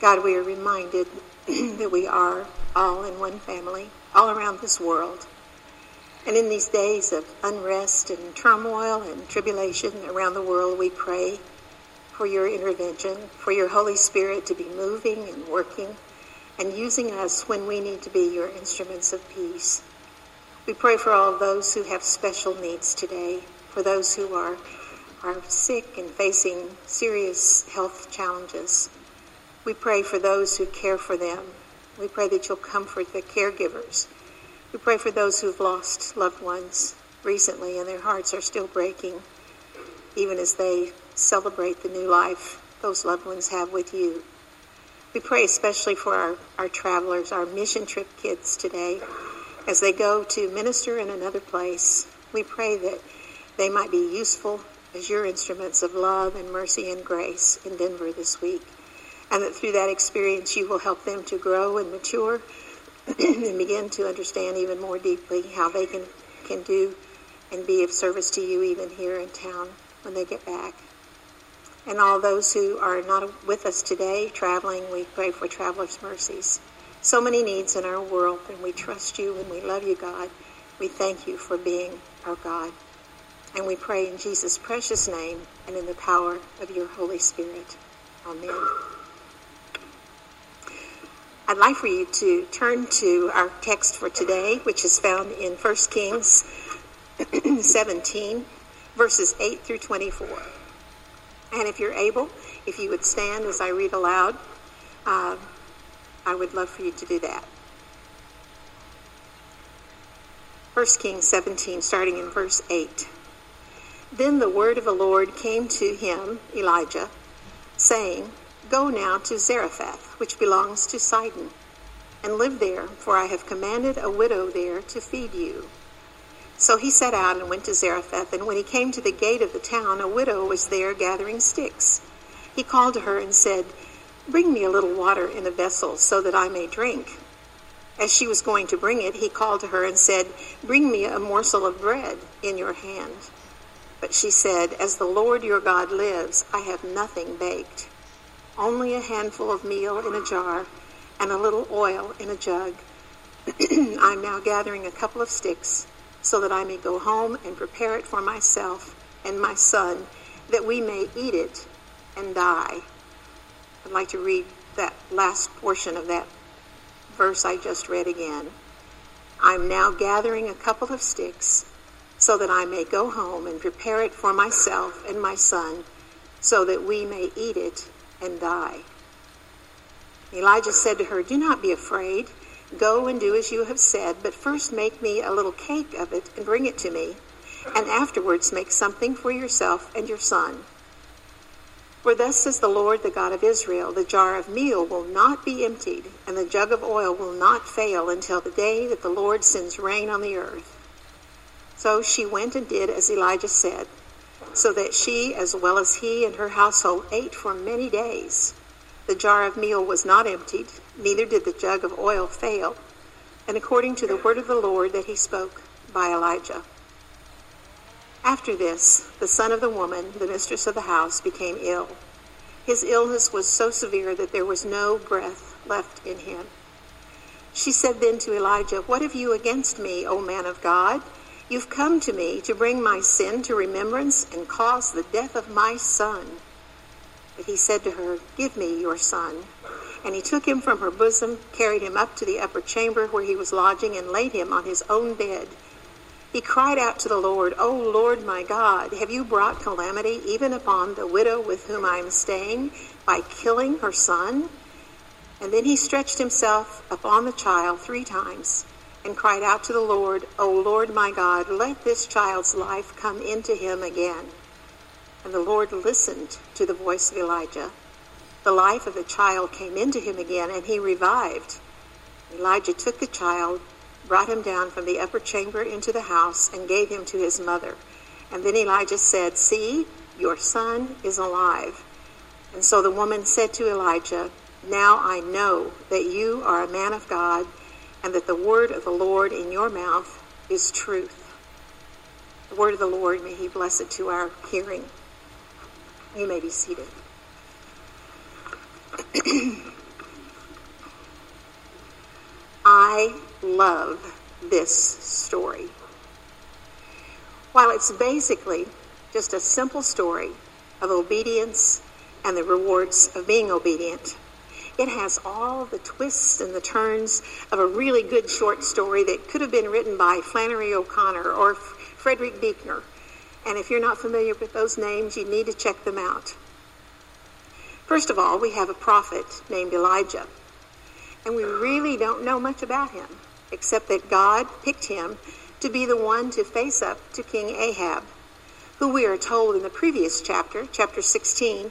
God, we are reminded that we are all in one family, all around this world. And in these days of unrest and turmoil and tribulation around the world, we pray for your intervention, for your Holy Spirit to be moving and working and using us when we need to be your instruments of peace. We pray for all those who have special needs today, for those who are, are sick and facing serious health challenges. We pray for those who care for them. We pray that you'll comfort the caregivers. We pray for those who've lost loved ones recently and their hearts are still breaking, even as they celebrate the new life those loved ones have with you. We pray especially for our, our travelers, our mission trip kids today, as they go to minister in another place. We pray that they might be useful as your instruments of love and mercy and grace in Denver this week. And that through that experience, you will help them to grow and mature and begin to understand even more deeply how they can, can do and be of service to you even here in town when they get back. And all those who are not with us today, traveling, we pray for travelers' mercies. So many needs in our world, and we trust you and we love you, God. We thank you for being our God. And we pray in Jesus' precious name and in the power of your Holy Spirit. Amen. I'd like for you to turn to our text for today, which is found in 1 Kings 17, verses 8 through 24. And if you're able, if you would stand as I read aloud, uh, I would love for you to do that. 1 Kings 17, starting in verse 8. Then the word of the Lord came to him, Elijah, saying, Go now to Zarephath, which belongs to Sidon, and live there, for I have commanded a widow there to feed you. So he set out and went to Zarephath, and when he came to the gate of the town, a widow was there gathering sticks. He called to her and said, Bring me a little water in a vessel so that I may drink. As she was going to bring it, he called to her and said, Bring me a morsel of bread in your hand. But she said, As the Lord your God lives, I have nothing baked, only a handful of meal in a jar and a little oil in a jug. I'm now gathering a couple of sticks so that I may go home and prepare it for myself and my son, that we may eat it and die. I'd like to read that last portion of that verse I just read again. I'm now gathering a couple of sticks so that I may go home and prepare it for myself and my son, so that we may eat it and die. Elijah said to her, Do not be afraid. Go and do as you have said, but first make me a little cake of it and bring it to me, and afterwards make something for yourself and your son. For thus says the Lord, the God of Israel, the jar of meal will not be emptied, and the jug of oil will not fail until the day that the Lord sends rain on the earth. So she went and did as Elijah said, so that she, as well as he and her household, ate for many days. The jar of meal was not emptied, neither did the jug of oil fail, and according to the word of the Lord that he spoke by Elijah. After this, the son of the woman, the mistress of the house, became ill. His illness was so severe that there was no breath left in him. She said then to Elijah, What have you against me, O man of God? You've come to me to bring my sin to remembrance and cause the death of my son. But he said to her, Give me your son. And he took him from her bosom, carried him up to the upper chamber where he was lodging, and laid him on his own bed. He cried out to the Lord, O Lord my God, have you brought calamity even upon the widow with whom I am staying by killing her son? And then he stretched himself upon the child three times and cried out to the Lord, O Lord my God, let this child's life come into him again. And the Lord listened to the voice of Elijah. The life of the child came into him again, and he revived. Elijah took the child, brought him down from the upper chamber into the house, and gave him to his mother. And then Elijah said, See, your son is alive. And so the woman said to Elijah, Now I know that you are a man of God, and that the word of the Lord in your mouth is truth. The word of the Lord, may he bless it to our hearing. You may be seated. I love this story. While it's basically just a simple story of obedience and the rewards of being obedient, it has all the twists and the turns of a really good short story that could have been written by Flannery O'Connor or Frederick Buechner. And if you're not familiar with those names, you need to check them out. First of all, we have a prophet named Elijah. And we really don't know much about him, except that God picked him to be the one to face up to King Ahab, who we are told in the previous chapter, chapter 16,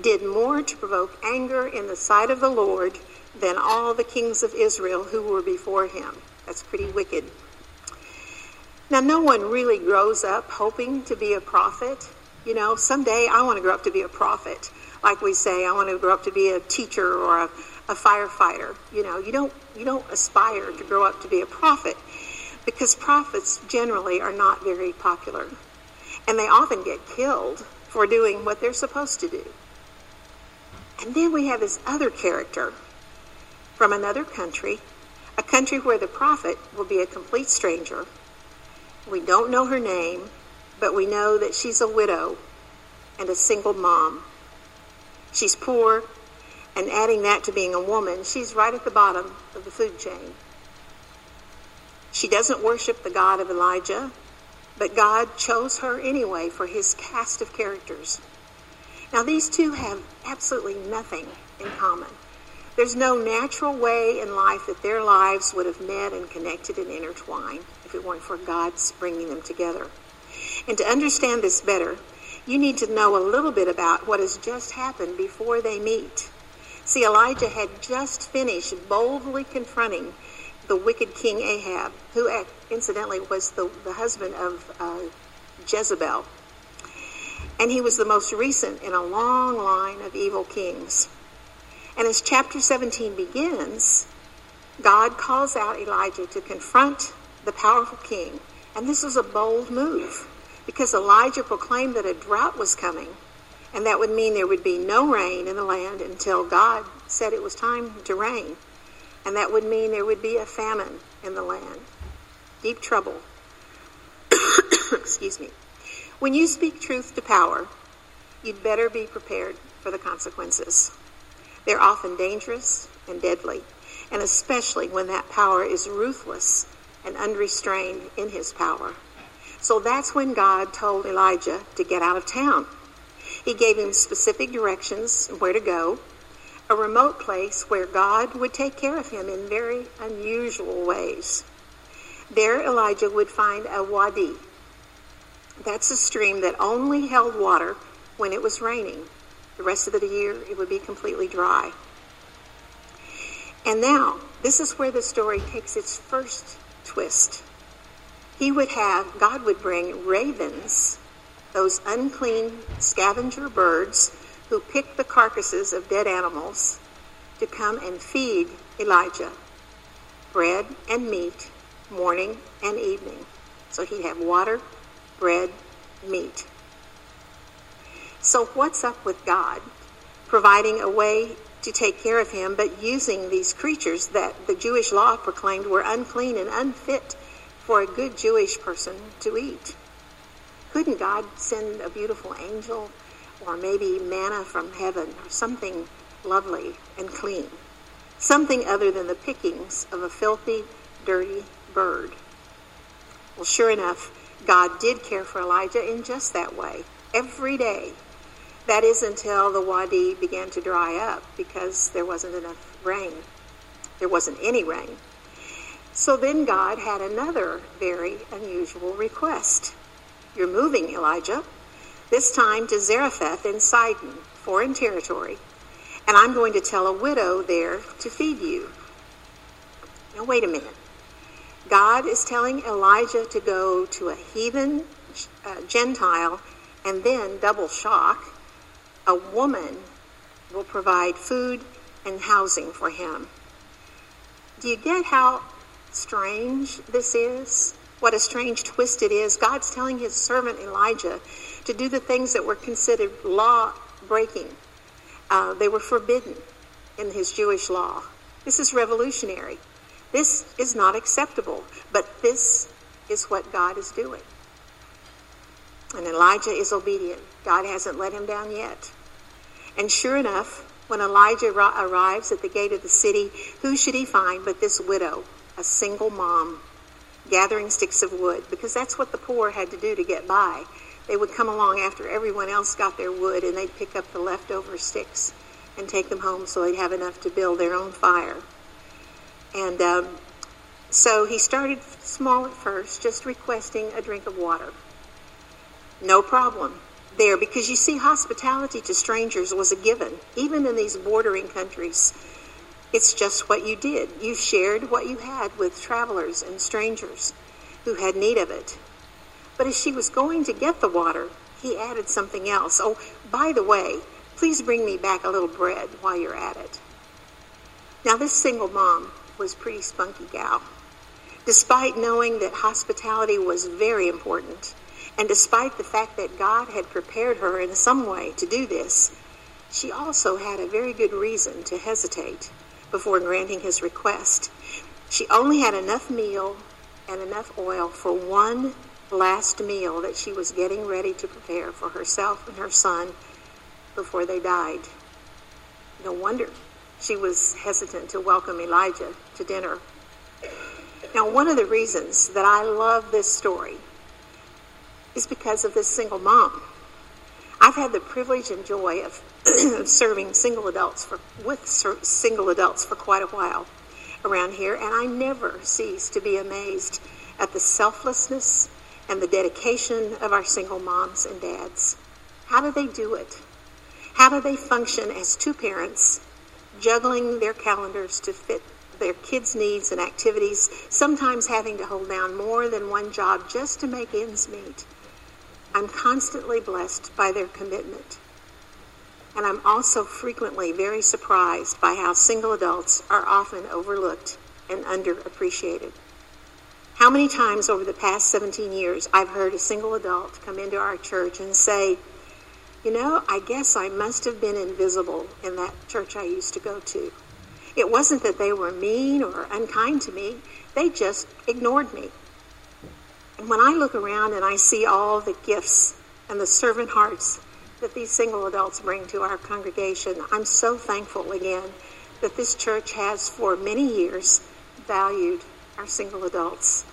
did more to provoke anger in the sight of the Lord than all the kings of Israel who were before him. That's pretty wicked. Now, no one really grows up hoping to be a prophet. You know, someday I want to grow up to be a prophet. Like we say, I want to grow up to be a teacher or a, a firefighter. You know, you don't you don't aspire to grow up to be a prophet because prophets generally are not very popular, and they often get killed for doing what they're supposed to do. And then we have this other character from another country, a country where the prophet will be a complete stranger. We don't know her name, but we know that she's a widow and a single mom. She's poor, and adding that to being a woman, she's right at the bottom of the food chain. She doesn't worship the God of Elijah, but God chose her anyway for his cast of characters. Now, these two have absolutely nothing in common. There's no natural way in life that their lives would have met and connected and intertwined if it weren't for God's bringing them together. And to understand this better, you need to know a little bit about what has just happened before they meet. See, Elijah had just finished boldly confronting the wicked King Ahab, who incidentally was the, the husband of uh, Jezebel, and he was the most recent in a long line of evil kings. And as chapter 17 begins, God calls out Elijah to confront the powerful king. And this was a bold move because Elijah proclaimed that a drought was coming, and that would mean there would be no rain in the land until God said it was time to rain. And that would mean there would be a famine in the land. Deep trouble. Excuse me. When you speak truth to power, you'd better be prepared for the consequences. They're often dangerous and deadly, and especially when that power is ruthless and unrestrained in his power. So that's when God told Elijah to get out of town. He gave him specific directions where to go, a remote place where God would take care of him in very unusual ways. There, Elijah would find a wadi, that's a stream that only held water when it was raining. The rest of the year, it would be completely dry. And now, this is where the story takes its first twist. He would have, God would bring ravens, those unclean scavenger birds who pick the carcasses of dead animals, to come and feed Elijah bread and meat morning and evening. So he'd have water, bread, meat. So, what's up with God providing a way to take care of him, but using these creatures that the Jewish law proclaimed were unclean and unfit for a good Jewish person to eat? Couldn't God send a beautiful angel or maybe manna from heaven or something lovely and clean? Something other than the pickings of a filthy, dirty bird. Well, sure enough, God did care for Elijah in just that way, every day. That is until the wadi began to dry up because there wasn't enough rain. There wasn't any rain. So then God had another very unusual request. You're moving, Elijah, this time to Zarephath in Sidon, foreign territory, and I'm going to tell a widow there to feed you. Now, wait a minute. God is telling Elijah to go to a heathen uh, Gentile and then, double shock, a woman will provide food and housing for him. Do you get how strange this is? What a strange twist it is. God's telling his servant Elijah to do the things that were considered law breaking. Uh, they were forbidden in his Jewish law. This is revolutionary. This is not acceptable, but this is what God is doing. And Elijah is obedient. God hasn't let him down yet. And sure enough, when Elijah arrives at the gate of the city, who should he find but this widow, a single mom, gathering sticks of wood, because that's what the poor had to do to get by. They would come along after everyone else got their wood and they'd pick up the leftover sticks and take them home so they'd have enough to build their own fire. And um, so he started small at first, just requesting a drink of water. No problem there because you see, hospitality to strangers was a given, even in these bordering countries. It's just what you did. You shared what you had with travelers and strangers who had need of it. But as she was going to get the water, he added something else. Oh, by the way, please bring me back a little bread while you're at it. Now, this single mom was pretty spunky gal. Despite knowing that hospitality was very important, and despite the fact that God had prepared her in some way to do this, she also had a very good reason to hesitate before granting his request. She only had enough meal and enough oil for one last meal that she was getting ready to prepare for herself and her son before they died. No wonder she was hesitant to welcome Elijah to dinner. Now, one of the reasons that I love this story is because of this single mom. I've had the privilege and joy of serving single adults for, with single adults for quite a while around here, and I never cease to be amazed at the selflessness and the dedication of our single moms and dads. How do they do it? How do they function as two parents, juggling their calendars to fit their kids' needs and activities, sometimes having to hold down more than one job just to make ends meet? I'm constantly blessed by their commitment. And I'm also frequently very surprised by how single adults are often overlooked and underappreciated. How many times over the past 17 years I've heard a single adult come into our church and say, You know, I guess I must have been invisible in that church I used to go to. It wasn't that they were mean or unkind to me, they just ignored me. And when I look around and I see all the gifts and the servant hearts that these single adults bring to our congregation, I'm so thankful again that this church has for many years valued our single adults.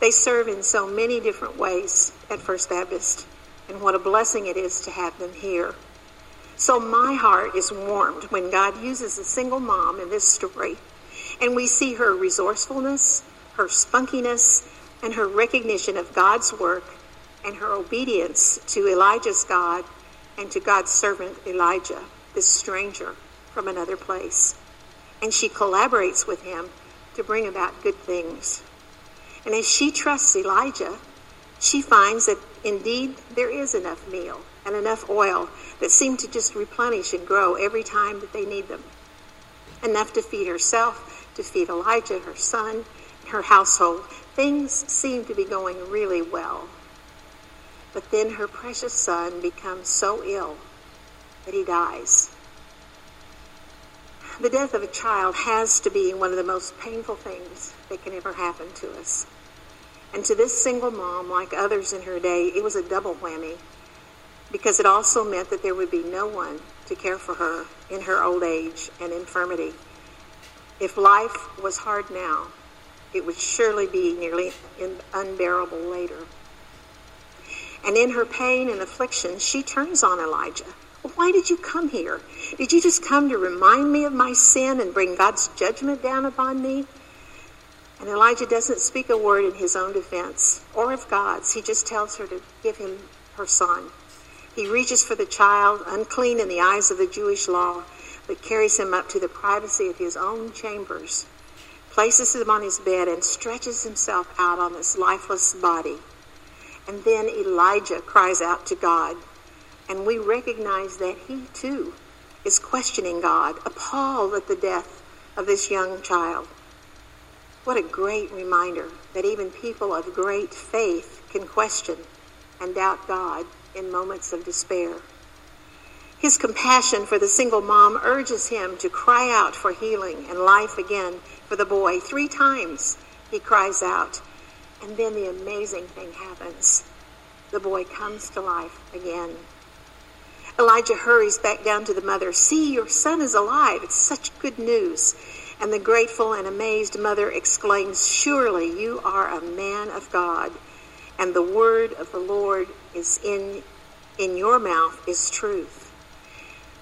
They serve in so many different ways at First Baptist, and what a blessing it is to have them here. So my heart is warmed when God uses a single mom in this story, and we see her resourcefulness, her spunkiness, and her recognition of God's work and her obedience to Elijah's God and to God's servant Elijah, this stranger from another place. And she collaborates with him to bring about good things. And as she trusts Elijah, she finds that indeed there is enough meal and enough oil that seem to just replenish and grow every time that they need them. Enough to feed herself, to feed Elijah, her son, her household. Things seem to be going really well. But then her precious son becomes so ill that he dies. The death of a child has to be one of the most painful things that can ever happen to us. And to this single mom, like others in her day, it was a double whammy because it also meant that there would be no one to care for her in her old age and infirmity. If life was hard now, it would surely be nearly unbearable later. And in her pain and affliction, she turns on Elijah why did you come here? Did you just come to remind me of my sin and bring God's judgment down upon me? And Elijah doesn't speak a word in his own defense or of God's. He just tells her to give him her son. He reaches for the child, unclean in the eyes of the Jewish law, but carries him up to the privacy of his own chambers, places him on his bed, and stretches himself out on this lifeless body. And then Elijah cries out to God and we recognize that he too is questioning God, appalled at the death of this young child. What a great reminder that even people of great faith can question and doubt God in moments of despair. His compassion for the single mom urges him to cry out for healing and life again for the boy. Three times he cries out, and then the amazing thing happens. The boy comes to life again. Elijah hurries back down to the mother. See, your son is alive. It's such good news. And the grateful and amazed mother exclaims, Surely you are a man of God, and the word of the Lord is in, in your mouth is truth.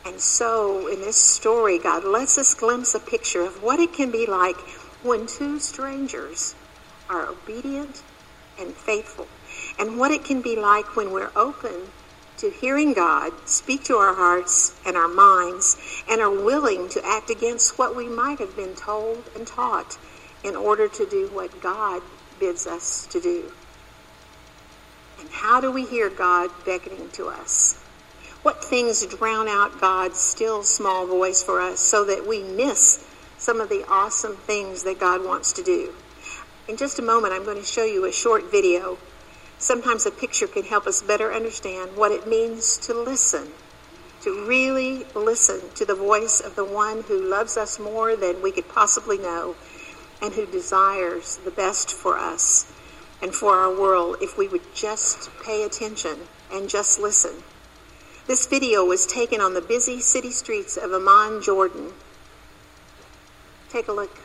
And so, in this story, God lets us glimpse a picture of what it can be like when two strangers are obedient and faithful, and what it can be like when we're open to hearing God speak to our hearts and our minds and are willing to act against what we might have been told and taught in order to do what God bids us to do. And how do we hear God beckoning to us? What things drown out God's still small voice for us so that we miss some of the awesome things that God wants to do? In just a moment, I'm going to show you a short video. Sometimes a picture can help us better understand what it means to listen, to really listen to the voice of the one who loves us more than we could possibly know and who desires the best for us and for our world if we would just pay attention and just listen. This video was taken on the busy city streets of Amman, Jordan. Take a look.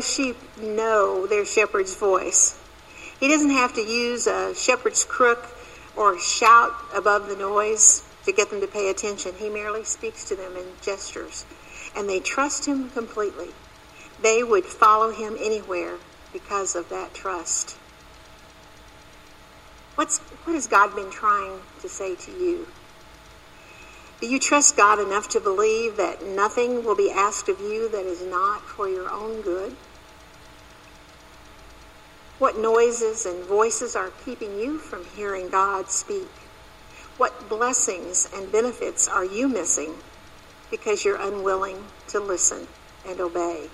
those sheep know their shepherd's voice. He doesn't have to use a shepherd's crook or shout above the noise to get them to pay attention. He merely speaks to them in gestures. And they trust him completely. They would follow him anywhere because of that trust. What's, what has God been trying to say to you? Do you trust God enough to believe that nothing will be asked of you that is not for your own good? What noises and voices are keeping you from hearing God speak? What blessings and benefits are you missing because you're unwilling to listen and obey?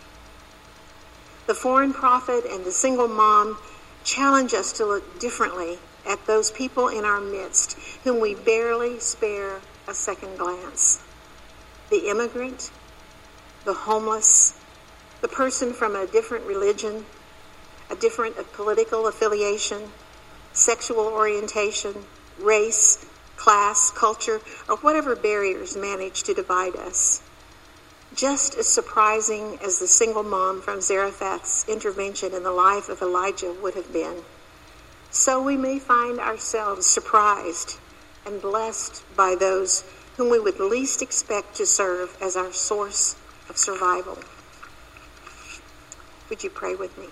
The foreign prophet and the single mom challenge us to look differently at those people in our midst whom we barely spare a second glance. The immigrant, the homeless, the person from a different religion, a different political affiliation, sexual orientation, race, class, culture, or whatever barriers manage to divide us. Just as surprising as the single mom from Zarephath's intervention in the life of Elijah would have been, so we may find ourselves surprised and blessed by those whom we would least expect to serve as our source of survival. Would you pray with me?